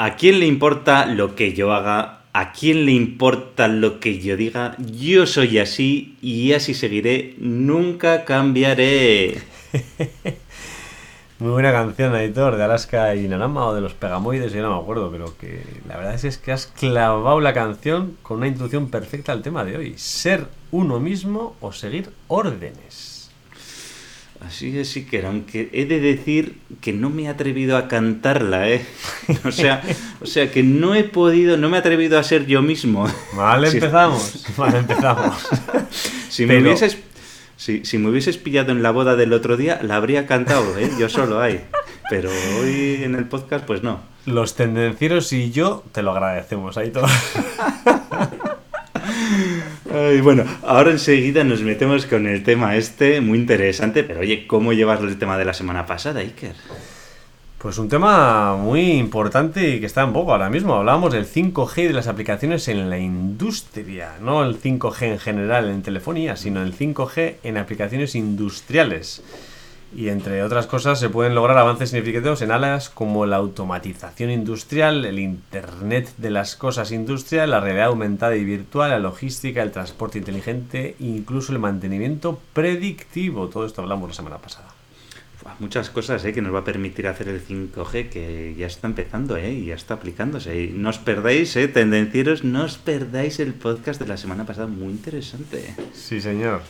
¿A quién le importa lo que yo haga? ¿A quién le importa lo que yo diga? Yo soy así y así seguiré. Nunca cambiaré. Muy buena canción, editor, de Alaska y Nanama o de los Pegamoides, yo no me acuerdo, pero que la verdad es que has clavado la canción con una introducción perfecta al tema de hoy. Ser uno mismo o seguir órdenes. Así es, sí que aunque he de decir que no me he atrevido a cantarla, ¿eh? O sea, o sea que no he podido, no me he atrevido a ser yo mismo. Vale, empezamos. Vale, empezamos. si, me hubieses, si, si, me hubieses pillado en la boda del otro día, la habría cantado, ¿eh? Yo solo ahí. Pero hoy en el podcast, pues no. Los tendencieros y yo te lo agradecemos, ahí todo. Ay, bueno, ahora enseguida nos metemos con el tema este, muy interesante, pero oye, ¿cómo llevas el tema de la semana pasada, Iker? Pues un tema muy importante y que está en boga ahora mismo. Hablábamos del 5G y de las aplicaciones en la industria, no el 5G en general en telefonía, sino el 5G en aplicaciones industriales. Y entre otras cosas se pueden lograr avances significativos en áreas como la automatización industrial, el Internet de las cosas industrial, la realidad aumentada y virtual, la logística, el transporte inteligente incluso el mantenimiento predictivo. Todo esto hablamos la semana pasada. Muchas cosas ¿eh? que nos va a permitir hacer el 5G que ya está empezando ¿eh? y ya está aplicándose. Y no os perdáis, ¿eh? tendencieros, no os perdáis el podcast de la semana pasada, muy interesante. Sí, señor.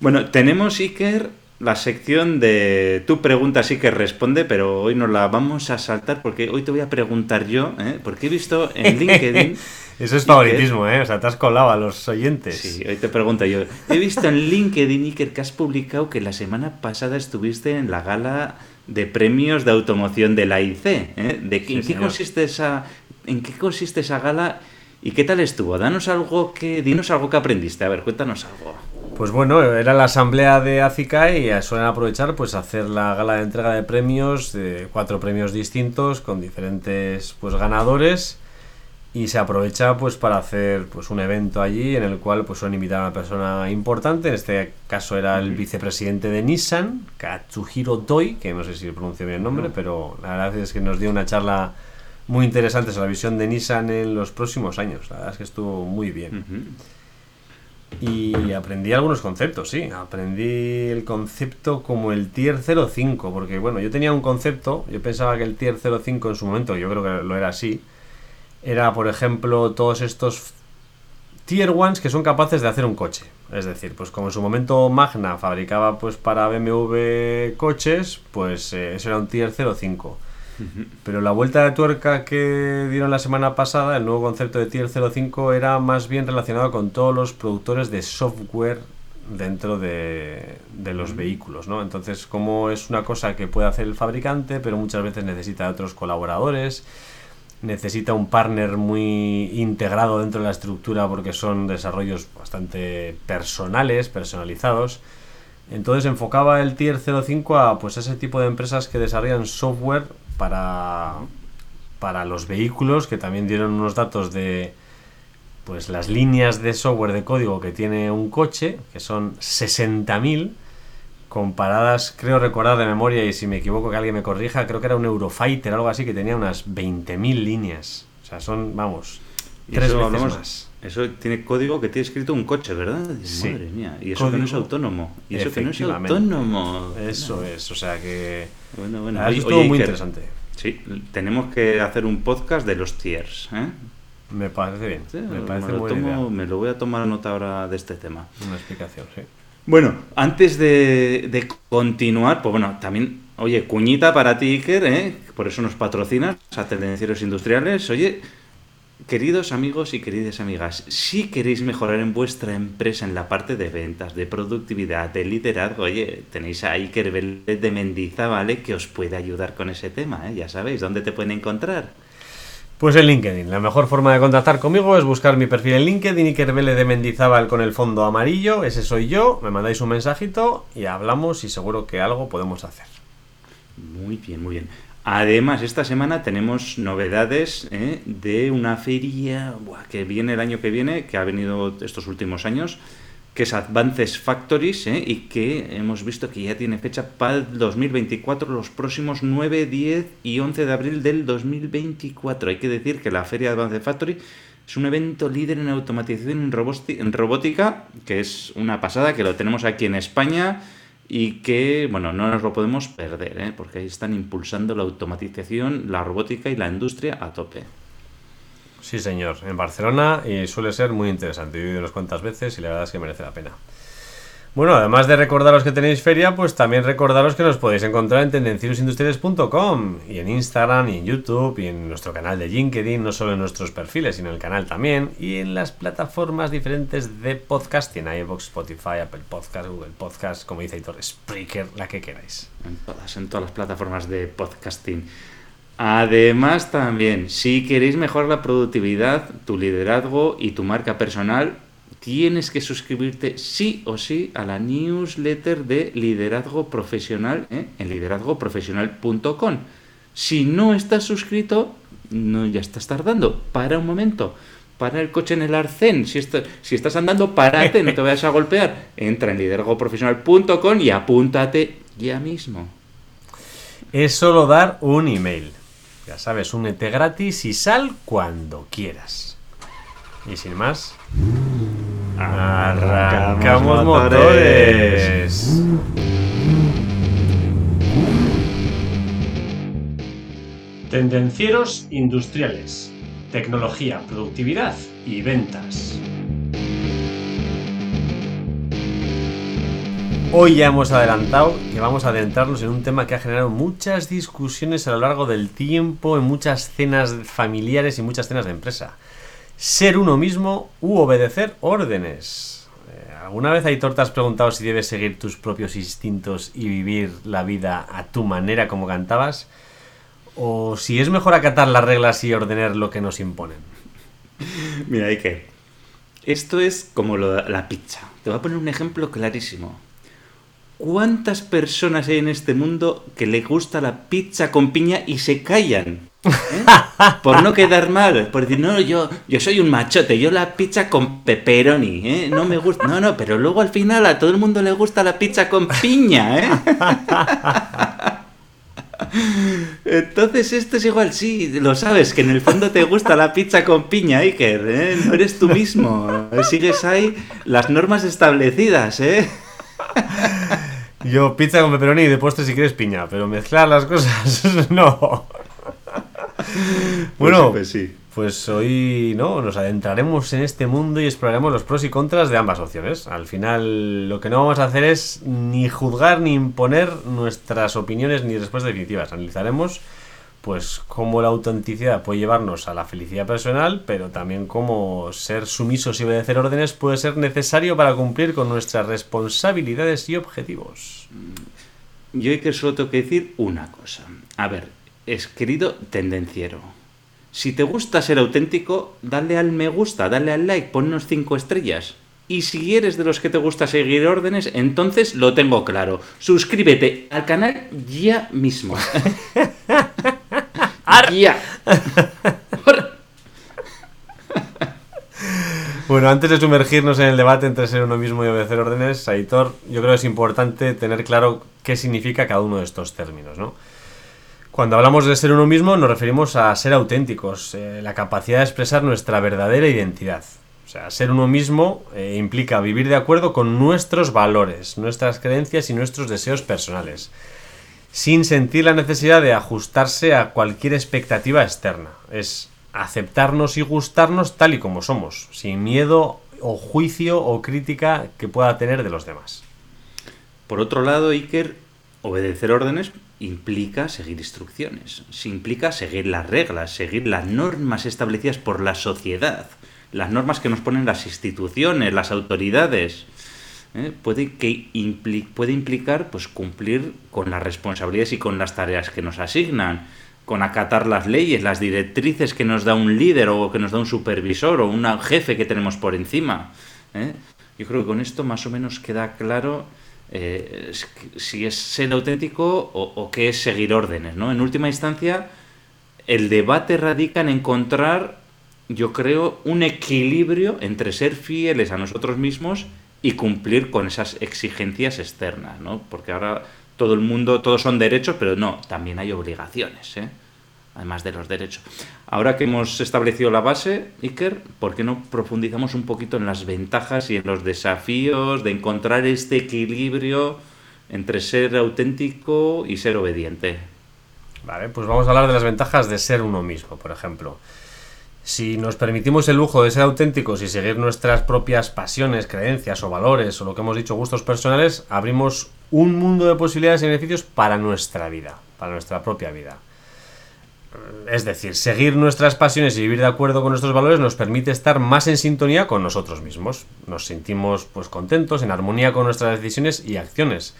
Bueno, tenemos Iker la sección de tu pregunta sí que responde, pero hoy nos la vamos a saltar porque hoy te voy a preguntar yo, ¿eh? porque he visto en LinkedIn... Eso es favoritismo, ¿eh? O sea, te has colado a los oyentes. Sí, hoy te pregunto yo. He visto en LinkedIn, Iker, que has publicado que la semana pasada estuviste en la gala de premios de automoción de la IC. ¿eh? ¿De ¿en, qué consiste esa, ¿En qué consiste esa gala y qué tal estuvo? Danos algo que... Dinos algo que aprendiste. A ver, cuéntanos algo. Pues bueno, era la asamblea de ACICA y suelen aprovechar pues hacer la gala de entrega de premios, de cuatro premios distintos con diferentes pues ganadores y se aprovecha pues para hacer pues un evento allí en el cual pues suelen invitar a una persona importante, en este caso era el vicepresidente de Nissan, Katsuhiro Doi, que no sé si pronuncio bien el nombre, pero la verdad es que nos dio una charla muy interesante sobre la visión de Nissan en los próximos años, la verdad es que estuvo muy bien. Y aprendí algunos conceptos, sí. Aprendí el concepto como el Tier 05, porque bueno, yo tenía un concepto, yo pensaba que el Tier 05 en su momento, yo creo que lo era así, era por ejemplo todos estos Tier 1 que son capaces de hacer un coche. Es decir, pues como en su momento Magna fabricaba pues para BMW coches, pues eh, eso era un Tier 05. Pero la vuelta de tuerca que dieron la semana pasada, el nuevo concepto de Tier 05 era más bien relacionado con todos los productores de software dentro de, los vehículos, ¿no? Entonces, como es una cosa que puede hacer el fabricante, pero muchas veces necesita de otros colaboradores, necesita un partner muy integrado dentro de la estructura porque son desarrollos bastante personales, personalizados. Entonces enfocaba el Tier 05 a pues ese tipo de empresas que desarrollan software para, para los vehículos, que también dieron unos datos de pues las líneas de software de código que tiene un coche, que son 60.000, comparadas, creo recordar de memoria, y si me equivoco que alguien me corrija, creo que era un Eurofighter, algo así, que tenía unas 20.000 líneas. O sea, son, vamos, tres veces más. Eso tiene código que tiene escrito un coche, ¿verdad? Madre mía. Y eso que no es autónomo. Y eso que no es autónomo. Eso es, o sea que. Bueno, bueno. es todo muy interesante. Sí, tenemos que hacer un podcast de los tiers, ¿eh? Me parece bien. me parece me, lo me lo voy a tomar nota ahora de este tema. Una explicación, sí. Bueno, antes de, de continuar, pues bueno, también, oye, cuñita para ti, Iker, ¿eh? Por eso nos patrocinas a Tendencieros Industriales. Oye, Queridos amigos y queridas amigas, si queréis mejorar en vuestra empresa en la parte de ventas, de productividad, de liderazgo, oye, tenéis a Iker Vélez de Mendizábal que os puede ayudar con ese tema, ¿eh? ya sabéis, ¿dónde te pueden encontrar? Pues en LinkedIn. La mejor forma de contactar conmigo es buscar mi perfil en LinkedIn, Iker Vélez de Mendizábal con el fondo amarillo, ese soy yo, me mandáis un mensajito y hablamos y seguro que algo podemos hacer. Muy bien, muy bien. Además, esta semana tenemos novedades ¿eh? de una feria que viene el año que viene, que ha venido estos últimos años, que es Advances Factories, ¿eh? y que hemos visto que ya tiene fecha para el 2024, los próximos 9, 10 y 11 de abril del 2024. Hay que decir que la Feria Advances Factory es un evento líder en automatización en robótica, que es una pasada, que lo tenemos aquí en España y que, bueno, no nos lo podemos perder, ¿eh? porque ahí están impulsando la automatización, la robótica y la industria a tope. Sí, señor, en Barcelona y suele ser muy interesante. He ido unas cuantas veces y la verdad es que merece la pena. Bueno, además de recordaros que tenéis feria, pues también recordaros que nos podéis encontrar en tendenciosindustriales.com y en Instagram y en YouTube y en nuestro canal de LinkedIn, no solo en nuestros perfiles, sino en el canal también y en las plataformas diferentes de podcasting, iVoox, Spotify, Apple Podcast, Google Podcast, como dice Hitor, Spreaker, la que queráis. En todas, en todas las plataformas de podcasting. Además también, si queréis mejorar la productividad, tu liderazgo y tu marca personal, tienes que suscribirte sí o sí a la newsletter de liderazgo profesional ¿eh? en liderazgoprofesional.com. Si no estás suscrito, no ya estás tardando. Para un momento. Para el coche en el arcén. Si, si estás andando, párate, no te vayas a golpear. Entra en liderazgoprofesional.com y apúntate ya mismo. Es solo dar un email. Ya sabes, únete gratis y sal cuando quieras. Y sin más, Arrancamos motores. Tendencieros industriales. Tecnología, productividad y ventas. Hoy ya hemos adelantado que vamos a adentrarnos en un tema que ha generado muchas discusiones a lo largo del tiempo, en muchas cenas familiares y muchas cenas de empresa ser uno mismo u obedecer órdenes. Eh, ¿Alguna vez, Aitor, te has preguntado si debes seguir tus propios instintos y vivir la vida a tu manera como cantabas? ¿O si es mejor acatar las reglas y ordenar lo que nos imponen? Mira, que. Esto es como la pizza. Te voy a poner un ejemplo clarísimo. ¿Cuántas personas hay en este mundo que le gusta la pizza con piña y se callan? ¿Eh? Por no quedar mal, por decir, no, yo, yo soy un machote, yo la pizza con pepperoni, ¿eh? No me gusta, no, no, pero luego al final a todo el mundo le gusta la pizza con piña, ¿eh? Entonces esto es igual, sí, lo sabes, que en el fondo te gusta la pizza con piña, Iker, ¿eh? No eres tú mismo, sigues ahí las normas establecidas, ¿eh? Yo pizza con pepperoni y de postre si quieres piña, pero mezclar las cosas no. bueno, pues, sí. pues hoy no nos adentraremos en este mundo y exploraremos los pros y contras de ambas opciones. Al final, lo que no vamos a hacer es ni juzgar ni imponer nuestras opiniones ni respuestas definitivas. Analizaremos pues cómo la autenticidad puede llevarnos a la felicidad personal, pero también cómo ser sumisos y obedecer órdenes puede ser necesario para cumplir con nuestras responsabilidades y objetivos. Yo hay que solo tengo que decir una cosa. A ver, es querido tendenciero. Si te gusta ser auténtico, dale al me gusta, dale al like, ponnos cinco estrellas. Y si eres de los que te gusta seguir órdenes, entonces lo tengo claro. Suscríbete al canal ya mismo. bueno, antes de sumergirnos en el debate entre ser uno mismo y obedecer órdenes, Aitor, yo creo que es importante tener claro qué significa cada uno de estos términos, ¿no? Cuando hablamos de ser uno mismo nos referimos a ser auténticos, eh, la capacidad de expresar nuestra verdadera identidad. O sea, ser uno mismo eh, implica vivir de acuerdo con nuestros valores, nuestras creencias y nuestros deseos personales, sin sentir la necesidad de ajustarse a cualquier expectativa externa. Es aceptarnos y gustarnos tal y como somos, sin miedo o juicio o crítica que pueda tener de los demás. Por otro lado, Iker, obedecer órdenes implica seguir instrucciones, implica seguir las reglas, seguir las normas establecidas por la sociedad, las normas que nos ponen las instituciones, las autoridades. ¿Eh? Puede, que puede implicar pues, cumplir con las responsabilidades y con las tareas que nos asignan, con acatar las leyes, las directrices que nos da un líder o que nos da un supervisor o un jefe que tenemos por encima. ¿eh? Yo creo que con esto más o menos queda claro eh, si es ser auténtico o, qué es seguir órdenes, ¿no? En última instancia, el debate radica en encontrar, yo creo, un equilibrio entre ser fieles a nosotros mismos y cumplir con esas exigencias externas, ¿no? Porque ahora todo el mundo, todos son derechos, pero no, también hay obligaciones, ¿eh? además de los derechos. Ahora que hemos establecido la base, Iker, ¿por qué no profundizamos un poquito en las ventajas y en los desafíos de encontrar este equilibrio entre ser auténtico y ser obediente? Vale, pues vamos a hablar de las ventajas de ser uno mismo, por ejemplo. Si nos permitimos el lujo de ser auténticos y seguir nuestras propias pasiones, creencias o valores o lo que hemos dicho, gustos personales, abrimos un mundo de posibilidades y beneficios para nuestra vida, para nuestra propia vida. Es decir, seguir nuestras pasiones y vivir de acuerdo con nuestros valores nos permite estar más en sintonía con nosotros mismos. Nos sentimos pues contentos, en armonía con nuestras decisiones y acciones,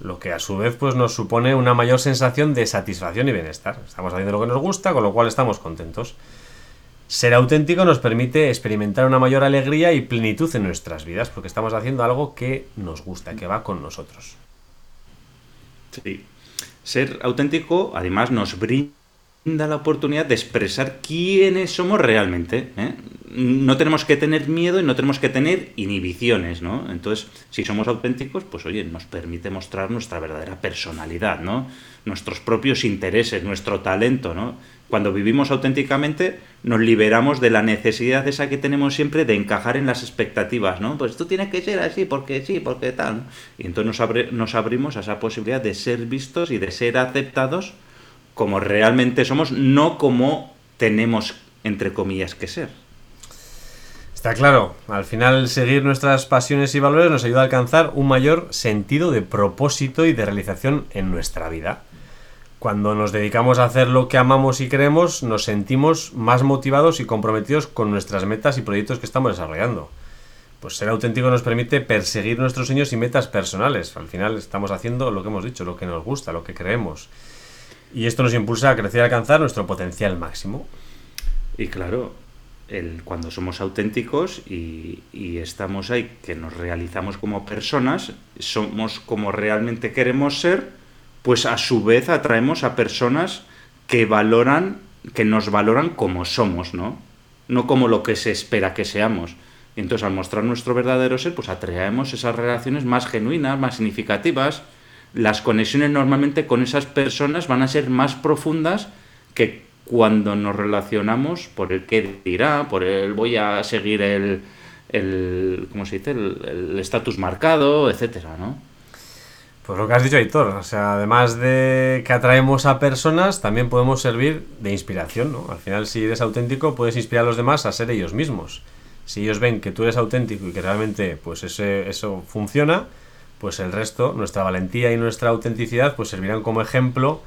lo que a su vez pues nos supone una mayor sensación de satisfacción y bienestar. Estamos haciendo lo que nos gusta, con lo cual estamos contentos. Ser auténtico nos permite experimentar una mayor alegría y plenitud en nuestras vidas, porque estamos haciendo algo que nos gusta, que va con nosotros. Sí. Ser auténtico, además, nos brinda la oportunidad de expresar quiénes somos realmente. ¿eh? No tenemos que tener miedo y no tenemos que tener inhibiciones, ¿no? Entonces, si somos auténticos, pues oye, nos permite mostrar nuestra verdadera personalidad, ¿no? Nuestros propios intereses, nuestro talento, ¿no? Cuando vivimos auténticamente, nos liberamos de la necesidad esa que tenemos siempre de encajar en las expectativas, ¿no? Pues tú tienes que ser así, porque sí, porque tal. Y entonces nos, nos abrimos a esa posibilidad de ser vistos y de ser aceptados como realmente somos, no como tenemos, entre comillas, que ser. Está claro, al final seguir nuestras pasiones y valores nos ayuda a alcanzar un mayor sentido de propósito y de realización en nuestra vida. Cuando nos dedicamos a hacer lo que amamos y queremos, nos sentimos más motivados y comprometidos con nuestras metas y proyectos que estamos desarrollando. Pues ser auténtico nos permite perseguir nuestros sueños y metas personales. Al final estamos haciendo lo que hemos dicho, lo que nos gusta, lo que creemos. Y esto nos impulsa a crecer y alcanzar nuestro potencial máximo. Y claro, cuando somos auténticos y, estamos ahí, que nos realizamos como personas, somos como realmente queremos ser, pues a su vez atraemos a personas que valoran, que nos valoran como somos, ¿no? No como lo que se espera que seamos. Y entonces al mostrar nuestro verdadero ser, pues atraemos esas relaciones más genuinas, más significativas, las conexiones normalmente con esas personas van a ser más profundas que cuando nos relacionamos por el qué dirá, por el voy a seguir el, el ¿cómo se dice? el estatus marcado, etcétera, ¿no? Pues lo que has dicho, Aitor, o sea, además de que atraemos a personas, también podemos servir de inspiración, ¿no? Al final, si eres auténtico, puedes inspirar a los demás a ser ellos mismos. Si ellos ven que tú eres auténtico y que realmente, pues ese, eso funciona, pues el resto, nuestra valentía y nuestra autenticidad, pues servirán como ejemplo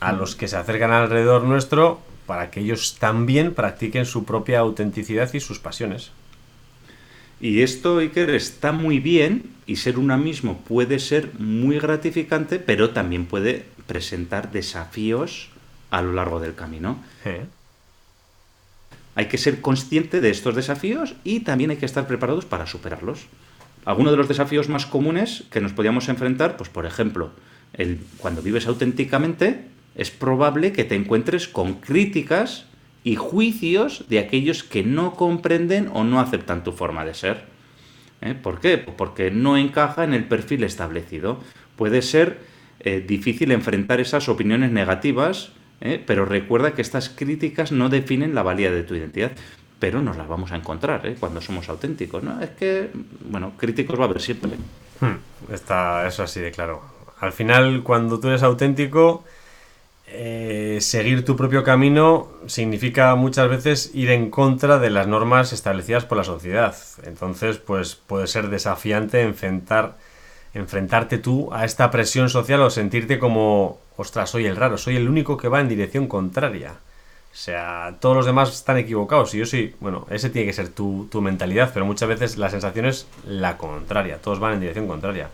a los que se acercan alrededor nuestro para que ellos también practiquen su propia autenticidad y sus pasiones. Y esto, Iker, está muy bien y ser una mismo puede ser muy gratificante, pero también puede presentar desafíos a lo largo del camino. ¿Eh? Hay que ser consciente de estos desafíos y también hay que estar preparados para superarlos. Algunos de los desafíos más comunes que nos podíamos enfrentar, pues por ejemplo, el, cuando vives auténticamente, es probable que te encuentres con críticas y juicios de aquellos que no comprenden o no aceptan tu forma de ser. ¿Eh? ¿Por qué? Porque no encaja en el perfil establecido. Puede ser eh, difícil enfrentar esas opiniones negativas, ¿eh? pero recuerda que estas críticas no definen la valía de tu identidad pero nos las vamos a encontrar cuando somos auténticos. ¿no? Es que, bueno, críticos va a haber siempre. Hmm, está eso así de claro. Al final, cuando tú eres auténtico, eh, seguir tu propio camino significa muchas veces ir en contra de las normas establecidas por la sociedad. Entonces, pues puede ser desafiante enfrentar, enfrentarte tú a esta presión social o sentirte como, ostras, soy el raro, soy el único que va en dirección contraria. O sea, todos los demás están equivocados. Y yo sí, bueno, ese tiene que ser tu, mentalidad, pero muchas veces la sensación es la contraria. Todos van en dirección contraria.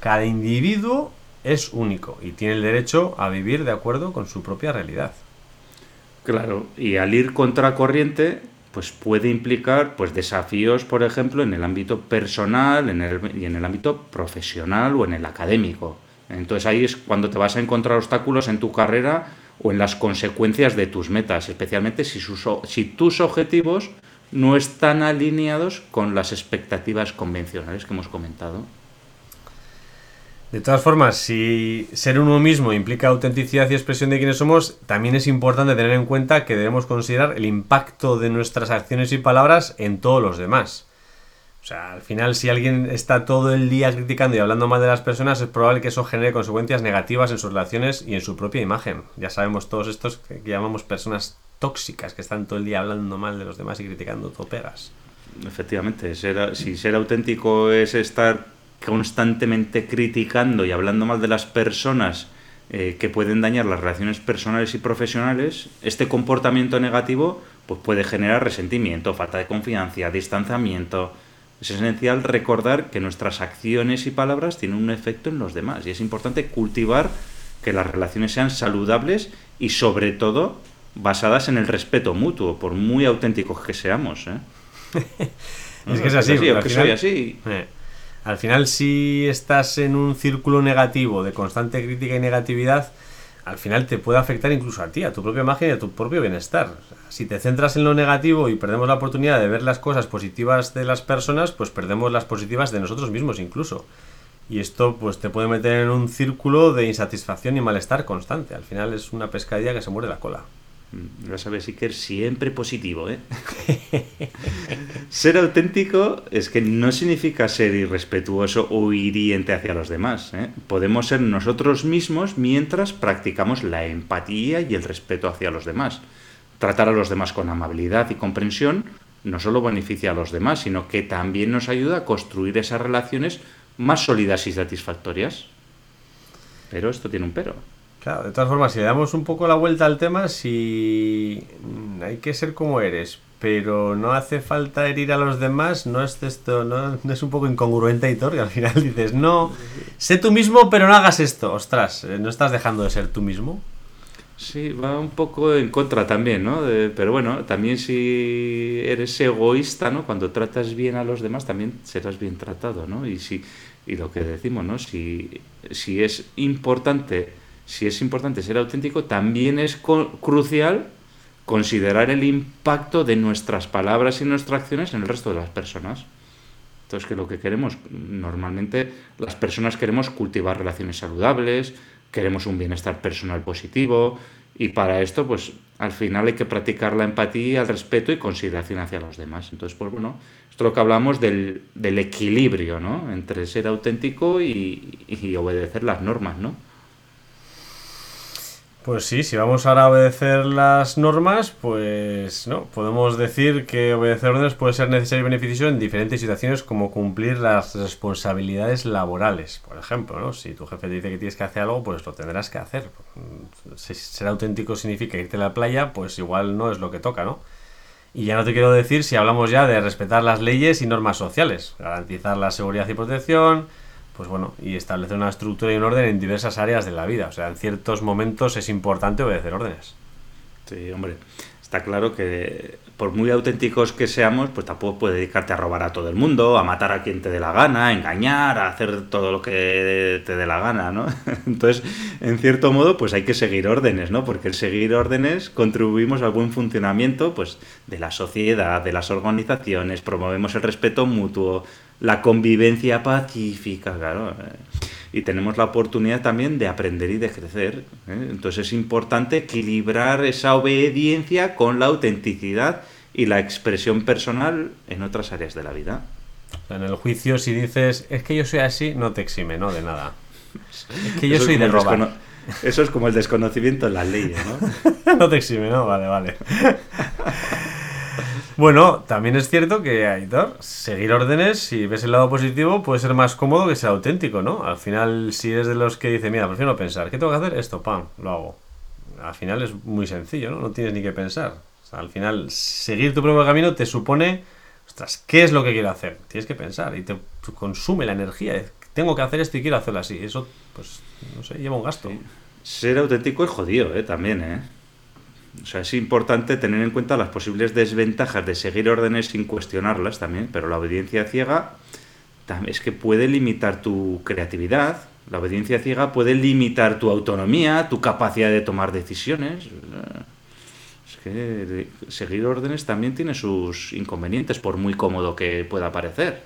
Cada individuo es único y tiene el derecho a vivir de acuerdo con su propia realidad. Claro, y al ir contracorriente, pues puede implicar pues desafíos, por ejemplo, en el ámbito personal en el, y en el ámbito profesional o en el académico. Entonces ahí es cuando te vas a encontrar obstáculos en tu carrera o en las consecuencias de tus metas, especialmente si, sus, si tus objetivos no están alineados con las expectativas convencionales que hemos comentado. De todas formas, si ser uno mismo implica autenticidad y expresión de quienes somos, también es importante tener en cuenta que debemos considerar el impacto de nuestras acciones y palabras en todos los demás. O sea, al final, si alguien está todo el día criticando y hablando mal de las personas, es probable que eso genere consecuencias negativas en sus relaciones y en su propia imagen. Ya sabemos todos estos que llamamos personas tóxicas, que están todo el día hablando mal de los demás y criticando topegas. Efectivamente, si ser auténtico es estar constantemente criticando y hablando mal de las personas eh, que pueden dañar las relaciones personales y profesionales, este comportamiento negativo pues puede generar resentimiento, falta de confianza, distanciamiento, es esencial recordar que nuestras acciones y palabras tienen un efecto en los demás y es importante cultivar que las relaciones sean saludables y sobre todo basadas en el respeto mutuo, por muy auténticos que seamos. ¿eh? es que es así, que soy así. Eh, al final, si estás en un círculo negativo de constante crítica y negatividad, al final te puede afectar incluso a ti, a tu propia imagen y a tu propio bienestar. si te centras en lo negativo y perdemos la oportunidad de ver las cosas positivas de las personas, pues perdemos las positivas de nosotros mismos incluso. Y esto pues te puede meter en un círculo de insatisfacción y malestar constante. Al final es una pescadilla que se muere la cola. Ya sabes, Iker, siempre positivo, ¿eh? ser auténtico es que no significa ser irrespetuoso o hiriente hacia los demás. ¿eh? Podemos ser nosotros mismos mientras practicamos la empatía y el respeto hacia los demás. Tratar a los demás con amabilidad y comprensión no solo beneficia a los demás, sino que también nos ayuda a construir esas relaciones más sólidas y satisfactorias. Pero esto tiene un pero. Claro, de todas formas, si le damos un poco la vuelta al tema, si hay que ser como eres, pero no hace falta herir a los demás, no es esto, no, es un poco incongruente, y y al final dices, no, sé tú mismo, pero no hagas esto, ostras, ¿no estás dejando de ser tú mismo? Sí, va un poco en contra también, ¿no? pero bueno, también si eres egoísta, ¿no? Cuando tratas bien a los demás, también serás bien tratado, ¿no? Y si y lo que decimos, ¿no? Si, si es importante si es importante ser auténtico, también es crucial considerar el impacto de nuestras palabras y nuestras acciones en el resto de las personas. Entonces, que lo que queremos, normalmente las personas queremos cultivar relaciones saludables, queremos un bienestar personal positivo, y para esto, pues al final hay que practicar la empatía, el respeto y consideración hacia los demás. Entonces, pues bueno, esto es lo que hablamos del, del equilibrio, ¿no? Entre ser auténtico y, y obedecer las normas, ¿no? Pues sí, si vamos ahora a obedecer las normas, pues no, podemos decir que obedecer órdenes puede ser necesario y beneficioso en diferentes situaciones como cumplir las responsabilidades laborales. Por ejemplo, ¿no? si tu jefe te dice que tienes que hacer algo, pues lo tendrás que hacer. Si ser auténtico significa irte a la playa, pues igual no es lo que toca, ¿no? Y ya no te quiero decir si hablamos ya de respetar las leyes y normas sociales, garantizar la seguridad y protección, pues bueno, y establecer una estructura y un orden en diversas áreas de la vida. O sea, en ciertos momentos es importante obedecer órdenes. Sí, hombre, está claro que por muy auténticos que seamos, pues tampoco puedes dedicarte a robar a todo el mundo, a matar a quien te dé la gana, a engañar, a hacer todo lo que te dé la gana, ¿no? Entonces, en cierto modo, pues hay que seguir órdenes, ¿no? Porque el seguir órdenes contribuimos al buen funcionamiento, pues, de la sociedad, de las organizaciones, promovemos el respeto mutuo, la convivencia pacífica, claro. Eh, y tenemos la oportunidad también de aprender y de crecer. ¿eh? Entonces es importante equilibrar esa obediencia con la autenticidad y la expresión personal en otras áreas de la vida. En el juicio, si dices, es que yo soy así, no te exime, ¿no? De nada. Es que yo soy de robar. Eso es como el desconocimiento en las leyes, ¿no? no te exime, ¿no? Vale, vale. Bueno, también es cierto que, Aitor, seguir órdenes, si ves el lado positivo, puede ser más cómodo que ser auténtico, ¿no? Al final, si eres de los que dice, mira, prefiero pensar, ¿qué tengo que hacer? Esto, pam, lo hago. Al final es muy sencillo, ¿no? No tienes ni que pensar. al final, seguir tu propio camino te supone, ostras, ¿qué es lo que quiero hacer? Tienes que pensar y te consume la energía. Tengo que hacer esto y quiero hacerlo así. Eso, pues, no sé, lleva un gasto. Ser auténtico es jodido, ¿eh? También, ¿eh? O sea, es importante tener en cuenta las posibles desventajas de seguir órdenes sin cuestionarlas también, pero la obediencia ciega es que puede limitar tu creatividad, la obediencia ciega puede limitar tu autonomía, tu capacidad de tomar decisiones. Es que seguir órdenes también tiene sus inconvenientes, por muy cómodo que pueda parecer.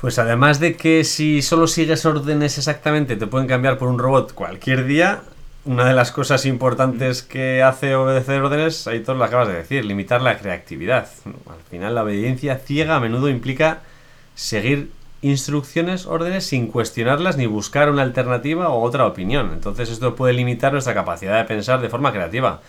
Pues además de que si solo sigues órdenes exactamente te pueden cambiar por un robot cualquier día, una de las cosas importantes que hace obedecer órdenes, ahí todos lo acabas de decir, limitar la creatividad. Al final la obediencia ciega a menudo implica seguir instrucciones, órdenes sin cuestionarlas ni buscar una alternativa o otra opinión. Entonces esto puede limitar nuestra capacidad de pensar de forma creativa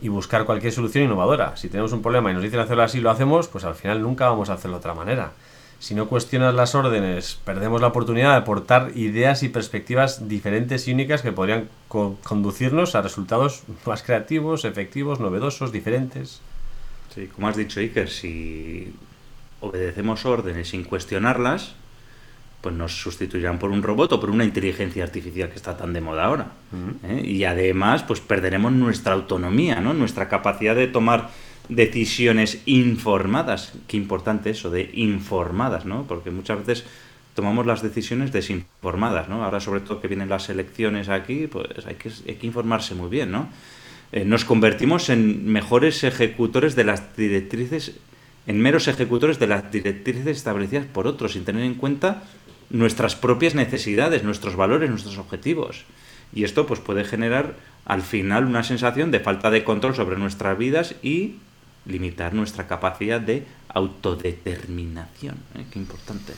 y buscar cualquier solución innovadora. Si tenemos un problema y nos dicen hacerlo así y lo hacemos, pues al final nunca vamos a hacerlo de otra manera. Si no cuestionas las órdenes, perdemos la oportunidad de aportar ideas y perspectivas diferentes y únicas que podrían conducirnos a resultados más creativos, efectivos, novedosos, diferentes. Sí, como has dicho, Iker, si obedecemos órdenes sin cuestionarlas, pues nos sustituirán por un robot o por una inteligencia artificial que está tan de moda ahora. ¿eh? Y además, pues perderemos nuestra autonomía, ¿no? Nuestra capacidad de tomar decisiones informadas. Qué importante eso, de informadas, ¿no? Porque muchas veces tomamos las decisiones desinformadas, ¿no? Ahora, sobre todo que vienen las elecciones aquí, pues hay que, hay que informarse muy bien, ¿no? Eh, nos convertimos en mejores ejecutores de las directrices, en meros ejecutores de las directrices establecidas por otros, sin tener en cuenta nuestras propias necesidades, nuestros valores, nuestros objetivos. Y esto pues puede generar al final una sensación de falta de control sobre nuestras vidas y limitar nuestra capacidad de autodeterminación. ¿eh? Qué importante.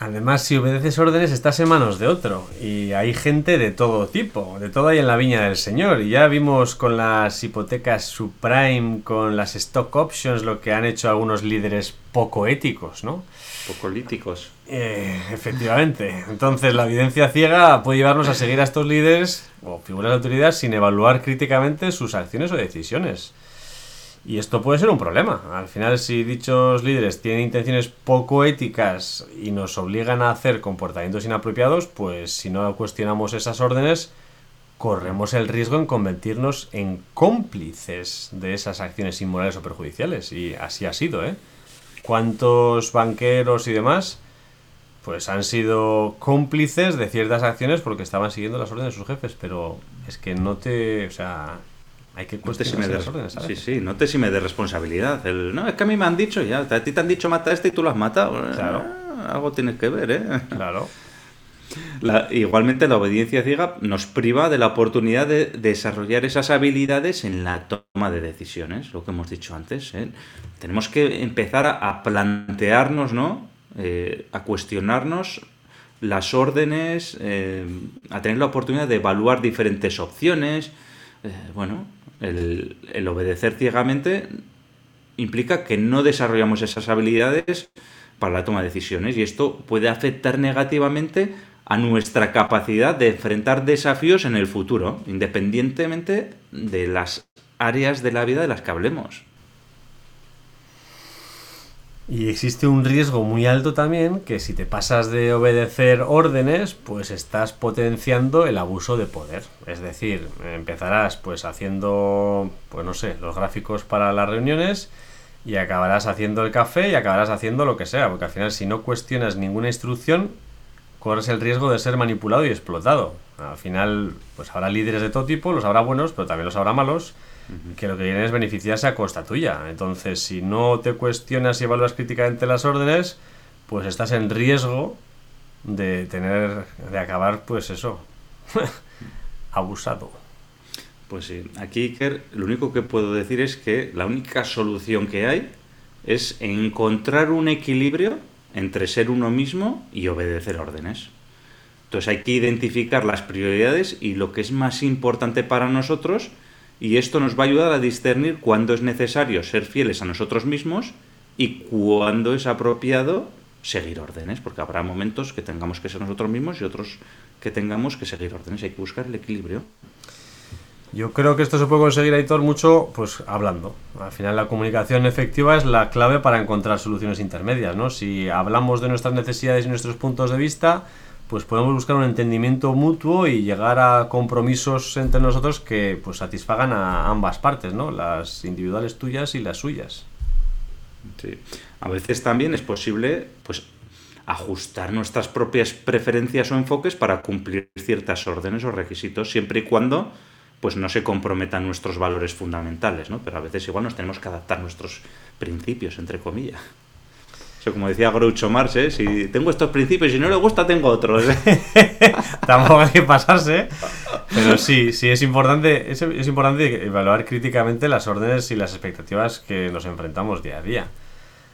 Además, si obedeces órdenes, estás en manos de otro. Y hay gente de todo tipo, de todo hay en la viña del Señor. Y ya vimos con las hipotecas subprime, con las stock options, lo que han hecho algunos líderes poco éticos, ¿no? Poco políticos. Eh, efectivamente. Entonces, la evidencia ciega puede llevarnos a seguir a estos líderes o figuras de autoridad sin evaluar críticamente sus acciones o decisiones. Y esto puede ser un problema. Al final, si dichos líderes tienen intenciones poco éticas y nos obligan a hacer comportamientos inapropiados, pues si no cuestionamos esas órdenes, corremos el riesgo en convertirnos en cómplices de esas acciones inmorales o perjudiciales. Y así ha sido, ¿eh? ¿Cuántos banqueros y demás pues han sido cómplices de ciertas acciones porque estaban siguiendo las órdenes de sus jefes? Pero es que no te... O sea, hay que cuestionar las órdenes, Sí, sí, no te me de responsabilidad. no, es que a mí me han dicho ya, a ti te han dicho mata a este y tú lo has matado. Claro. Ah, algo tienes que ver, ¿eh? Claro. igualmente la obediencia ciega nos priva de la oportunidad de desarrollar esas habilidades en la toma de decisiones, lo que hemos dicho antes. ¿eh? Tenemos que empezar a, plantearnos, ¿no? Eh, a cuestionarnos las órdenes, eh, a tener la oportunidad de evaluar diferentes opciones. bueno, el, obedecer ciegamente implica que no desarrollamos esas habilidades para la toma de decisiones y esto puede afectar negativamente a nuestra capacidad de enfrentar desafíos en el futuro, independientemente de las áreas de la vida de las que hablemos. Y existe un riesgo muy alto también que si te pasas de obedecer órdenes, pues estás potenciando el abuso de poder. Es decir, empezarás pues haciendo, pues no sé, los gráficos para las reuniones y acabarás haciendo el café y acabarás haciendo lo que sea, porque al final si no cuestionas ninguna instrucción, corres el riesgo de ser manipulado y explotado. Al final, pues habrá líderes de todo tipo, los habrá buenos, pero también los habrá malos que lo que quieren es beneficiarse a costa tuya. Entonces, si no te cuestionas y evalúas críticamente las órdenes, pues estás en riesgo de tener, de acabar, pues eso, abusado. Pues sí, aquí Iker, lo único que puedo decir es que la única solución que hay es encontrar un equilibrio entre ser uno mismo y obedecer órdenes. Entonces hay que identificar las prioridades y lo que es más importante para nosotros y esto nos va a ayudar a discernir cuándo es necesario ser fieles a nosotros mismos y cuándo es apropiado seguir órdenes, porque habrá momentos que tengamos que ser nosotros mismos y otros que tengamos que seguir órdenes. Hay que buscar el equilibrio. Yo creo que esto se puede conseguir, Aitor, mucho pues hablando. Al final la comunicación efectiva es la clave para encontrar soluciones intermedias, ¿no? Si hablamos de nuestras necesidades y nuestros puntos de vista, pues podemos buscar un entendimiento mutuo y llegar a compromisos entre nosotros que pues satisfagan a ambas partes, ¿no? Las individuales tuyas y las suyas. Sí. A veces también es posible pues ajustar nuestras propias preferencias o enfoques para cumplir ciertas órdenes o requisitos, siempre y cuando pues no se comprometan nuestros valores fundamentales, ¿no? Pero a veces igual nos tenemos que adaptar nuestros principios, entre comillas. Eso como decía Groucho Marx, ¿eh? si tengo estos principios y si no le gusta, tengo otros. Tampoco hay que pasarse, pero sí, sí es importante, es, es importante evaluar críticamente las órdenes y las expectativas que nos enfrentamos día a día.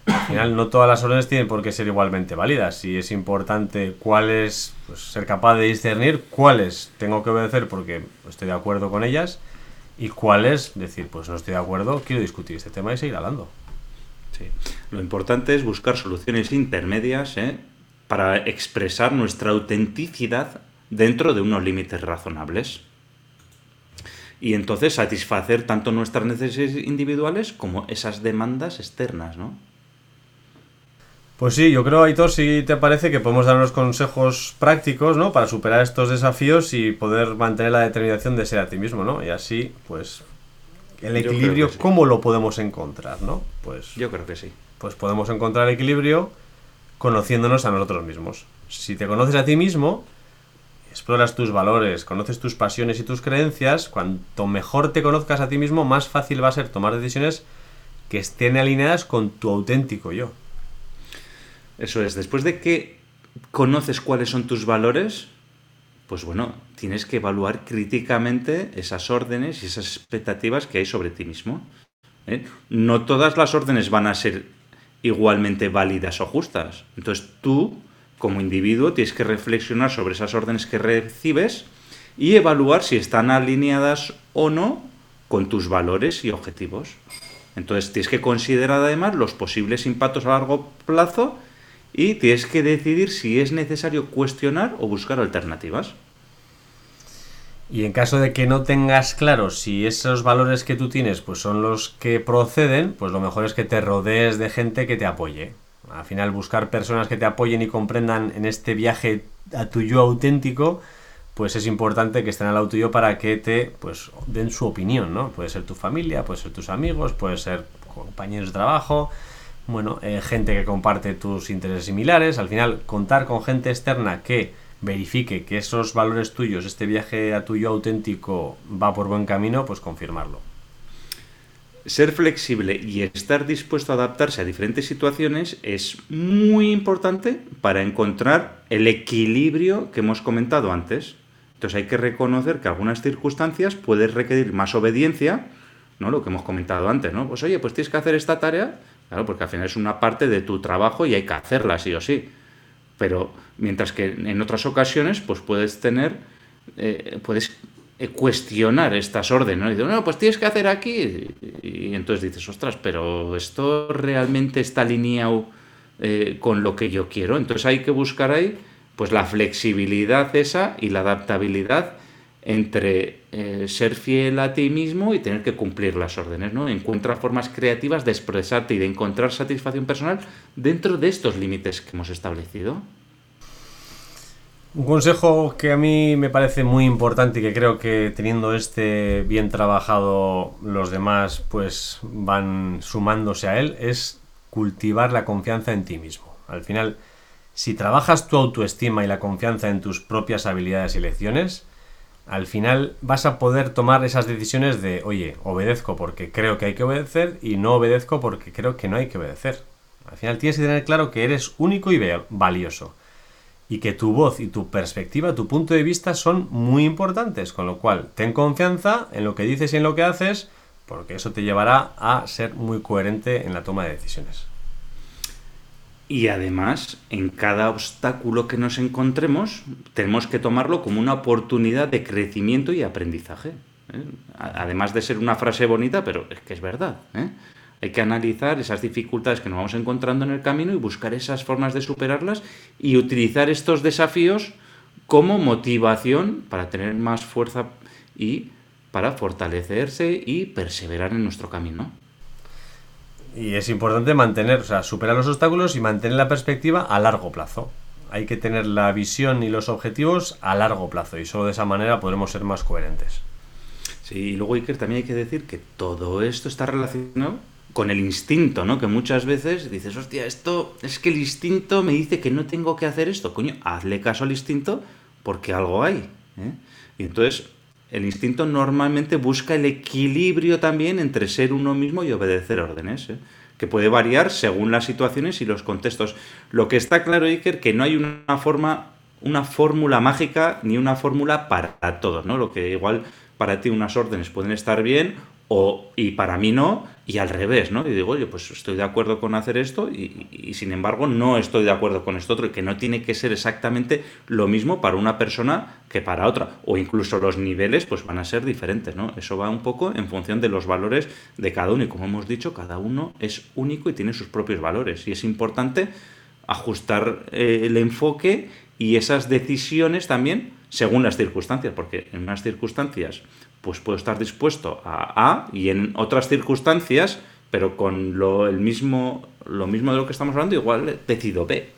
Al final no todas las órdenes tienen por qué ser igualmente válidas y es importante cuáles, pues, ser capaz de discernir cuáles tengo que obedecer porque estoy de acuerdo con ellas y cuáles decir, pues no estoy de acuerdo, quiero discutir este tema y seguir hablando. Sí. Lo importante es buscar soluciones intermedias ¿eh? para expresar nuestra autenticidad dentro de unos límites razonables. Y entonces satisfacer tanto nuestras necesidades individuales como esas demandas externas, ¿no? Pues sí, yo creo, Aitor, si te parece que podemos dar unos consejos prácticos, ¿no? Para superar estos desafíos y poder mantener la determinación de ser a ti mismo, ¿no? Y así, pues, el equilibrio, ¿cómo lo podemos encontrar, no? Pues... Yo creo que sí. Pues podemos encontrar equilibrio conociéndonos a nosotros mismos. Si te conoces a ti mismo, exploras tus valores, conoces tus pasiones y tus creencias, cuanto mejor te conozcas a ti mismo, más fácil va a ser tomar decisiones que estén alineadas con tu auténtico yo. Eso es, después de que conoces cuáles son tus valores, pues bueno, tienes que evaluar críticamente esas órdenes y esas expectativas que hay sobre ti mismo. ¿eh? No todas las órdenes van a ser igualmente válidas o justas. Entonces tú, como individuo, tienes que reflexionar sobre esas órdenes que recibes y evaluar si están alineadas o no con tus valores y objetivos. Entonces tienes que considerar además los posibles impactos a largo plazo y tienes que decidir si es necesario cuestionar o buscar alternativas. Y en caso de que no tengas claro si esos valores que tú tienes pues son los que proceden, pues lo mejor es que te rodees de gente que te apoye. Al final buscar personas que te apoyen y comprendan en este viaje a tu yo auténtico, pues es importante que estén al lado tuyo para que te pues den su opinión, ¿no? Puede ser tu familia, puede ser tus amigos, puede ser compañeros de trabajo, bueno, eh, gente que comparte tus intereses similares. Al final, contar con gente externa que verifique que esos valores tuyos, este viaje a tuyo auténtico va por buen camino, pues confirmarlo. Ser flexible y estar dispuesto a adaptarse a diferentes situaciones es muy importante para encontrar el equilibrio que hemos comentado antes. Entonces hay que reconocer que algunas circunstancias pueden requerir más obediencia, ¿no? Lo que hemos comentado antes, ¿no? Pues oye, pues tienes que hacer esta tarea, Claro, porque al final es una parte de tu trabajo y hay que hacerla sí o sí. Pero mientras que en otras ocasiones, pues puedes tener, eh, puedes cuestionar estas órdenes, ¿no? Y dices, no, pues tienes que hacer aquí. Y, entonces dices, ostras, pero esto realmente está alineado eh, con lo que yo quiero. Entonces hay que buscar ahí, pues la flexibilidad esa y la adaptabilidad entre eh, ser fiel a ti mismo y tener que cumplir las órdenes, ¿no? Encuentra formas creativas de expresarte y de encontrar satisfacción personal dentro de estos límites que hemos establecido. Un consejo que a mí me parece muy importante y que creo que teniendo este bien trabajado los demás pues van sumándose a él es cultivar la confianza en ti mismo. Al final, si trabajas tu autoestima y la confianza en tus propias habilidades y lecciones, al final vas a poder tomar esas decisiones de, oye, obedezco porque creo que hay que obedecer y no obedezco porque creo que no hay que obedecer. Al final tienes que tener claro que eres único y valioso. Y que tu voz y tu perspectiva, tu punto de vista son muy importantes. Con lo cual, ten confianza en lo que dices y en lo que haces, porque eso te llevará a ser muy coherente en la toma de decisiones. Y además, en cada obstáculo que nos encontremos, tenemos que tomarlo como una oportunidad de crecimiento y aprendizaje. ¿eh? Además de ser una frase bonita, pero es que es verdad. ¿eh? Hay que analizar esas dificultades que nos vamos encontrando en el camino y buscar esas formas de superarlas y utilizar estos desafíos como motivación para tener más fuerza y para fortalecerse y perseverar en nuestro camino. Y es importante mantener, o sea, superar los obstáculos y mantener la perspectiva a largo plazo. Hay que tener la visión y los objetivos a largo plazo y solo de esa manera podremos ser más coherentes. Sí, y luego Iker también hay que decir que todo esto está relacionado con el instinto, ¿no? Que muchas veces dices, hostia, esto es que el instinto me dice que no tengo que hacer esto. Coño, hazle caso al instinto porque algo hay. ¿eh? Y entonces el instinto normalmente busca el equilibrio también entre ser uno mismo y obedecer órdenes, ¿eh? que puede variar según las situaciones y los contextos. Lo que está claro, Iker, que no hay una forma, una fórmula mágica ni una fórmula para todos, ¿no? Lo que igual para ti unas órdenes pueden estar bien o, y para mí no, y al revés, ¿no? Y digo, oye, pues estoy de acuerdo con hacer esto y, sin embargo no estoy de acuerdo con esto otro, y que no tiene que ser exactamente lo mismo para una persona que para otra, o incluso los niveles pues van a ser diferentes, ¿no? Eso va un poco en función de los valores de cada uno y como hemos dicho, cada uno es único y tiene sus propios valores y es importante ajustar eh, el enfoque y esas decisiones también según las circunstancias, porque en unas circunstancias pues puedo estar dispuesto a A y en otras circunstancias, pero con lo, el mismo, lo mismo de lo que estamos hablando, igual decido B.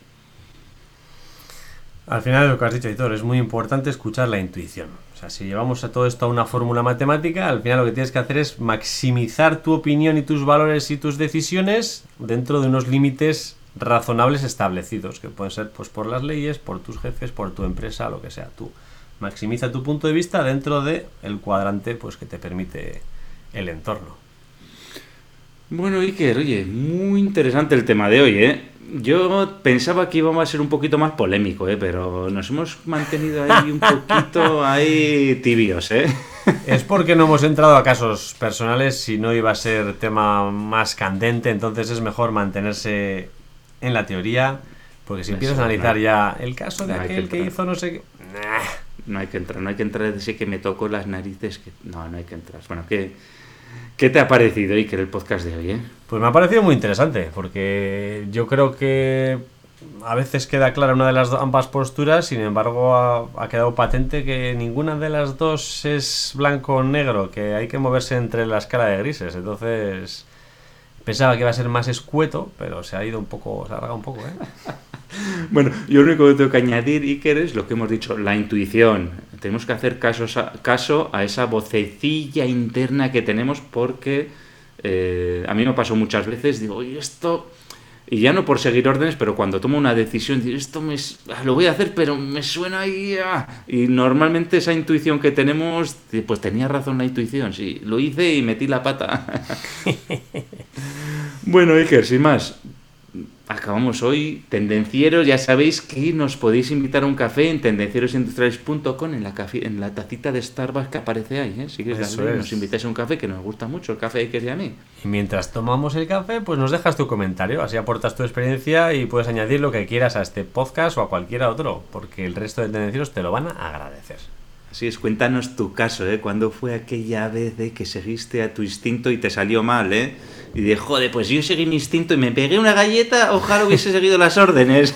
Al final lo que has dicho, Editor, es muy importante escuchar la intuición. O sea, si llevamos a todo esto a una fórmula matemática, al final lo que tienes que hacer es maximizar tu opinión y tus valores y tus decisiones dentro de unos límites razonables establecidos, que pueden ser pues por las leyes, por tus jefes, por tu empresa, lo que sea tú maximiza tu punto de vista dentro de el cuadrante pues que te permite el entorno. Bueno, Iker, oye, muy interesante el tema de hoy, ¿eh? Yo pensaba que íbamos a ser un poquito más polémico, ¿eh? Pero nos hemos mantenido ahí un poquito ahí tibios, ¿eh? Es porque no hemos entrado a casos personales, si no iba a ser tema más candente, entonces es mejor mantenerse en la teoría, porque si empiezas a analizar ya el caso de aquel que, hizo no sé qué no hay que entrar, no hay que entrar decir que me toco las narices, que no, no hay que entrar. Bueno, ¿qué, qué te ha parecido, Iker, el podcast de hoy? Eh? Pues me ha parecido muy interesante, porque yo creo que a veces queda clara una de las ambas posturas, sin embargo ha, quedado patente que ninguna de las dos es blanco o negro, que hay que moverse entre la escala de grises. Entonces pensaba que iba a ser más escueto, pero se ha ido un poco, se ha alargado un poco, ¿eh? Bueno, yo lo único que tengo que añadir, Iker, es lo que hemos dicho, la intuición. Tenemos que hacer caso a, caso a esa vocecilla interna que tenemos porque eh, a mí me pasó muchas veces, digo, y esto... Y ya no por seguir órdenes, pero cuando tomo una decisión, esto me, lo voy a hacer, pero me suena ahí... Y normalmente esa intuición que tenemos, pues tenía razón la intuición, sí, lo hice y metí la pata. bueno, Iker, sin más, acabamos hoy. Tendencieros, ya sabéis que nos podéis invitar a un café en tendencierosindustriales.com en la en la tacita de Starbucks que aparece ahí. ¿eh? Si quieres nos invitáis a un café que nos gusta mucho, el café de que a mí. Y mientras tomamos el café, pues nos dejas tu comentario, así aportas tu experiencia y puedes añadir lo que quieras a este podcast o a cualquier otro, porque el resto de tendencieros te lo van a agradecer. Es, cuéntanos tu caso, ¿eh? ¿Cuándo fue aquella vez de que seguiste a tu instinto y te salió mal, eh? Y de, joder, pues yo seguí mi instinto y me pegué una galleta, ojalá hubiese seguido las órdenes.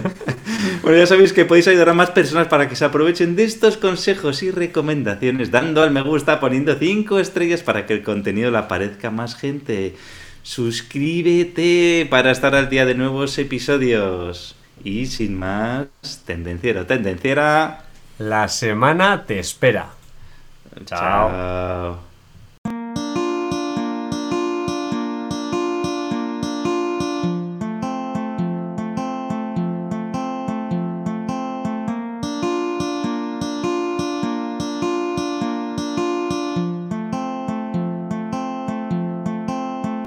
bueno, ya sabéis que podéis ayudar a más personas para que se aprovechen de estos consejos y recomendaciones, dando al me gusta, poniendo 5 estrellas para que el contenido le aparezca a más gente. Suscríbete para estar al día de nuevos episodios. Y sin más, tendenciero, tendenciera. La semana te espera. Chao. Chao.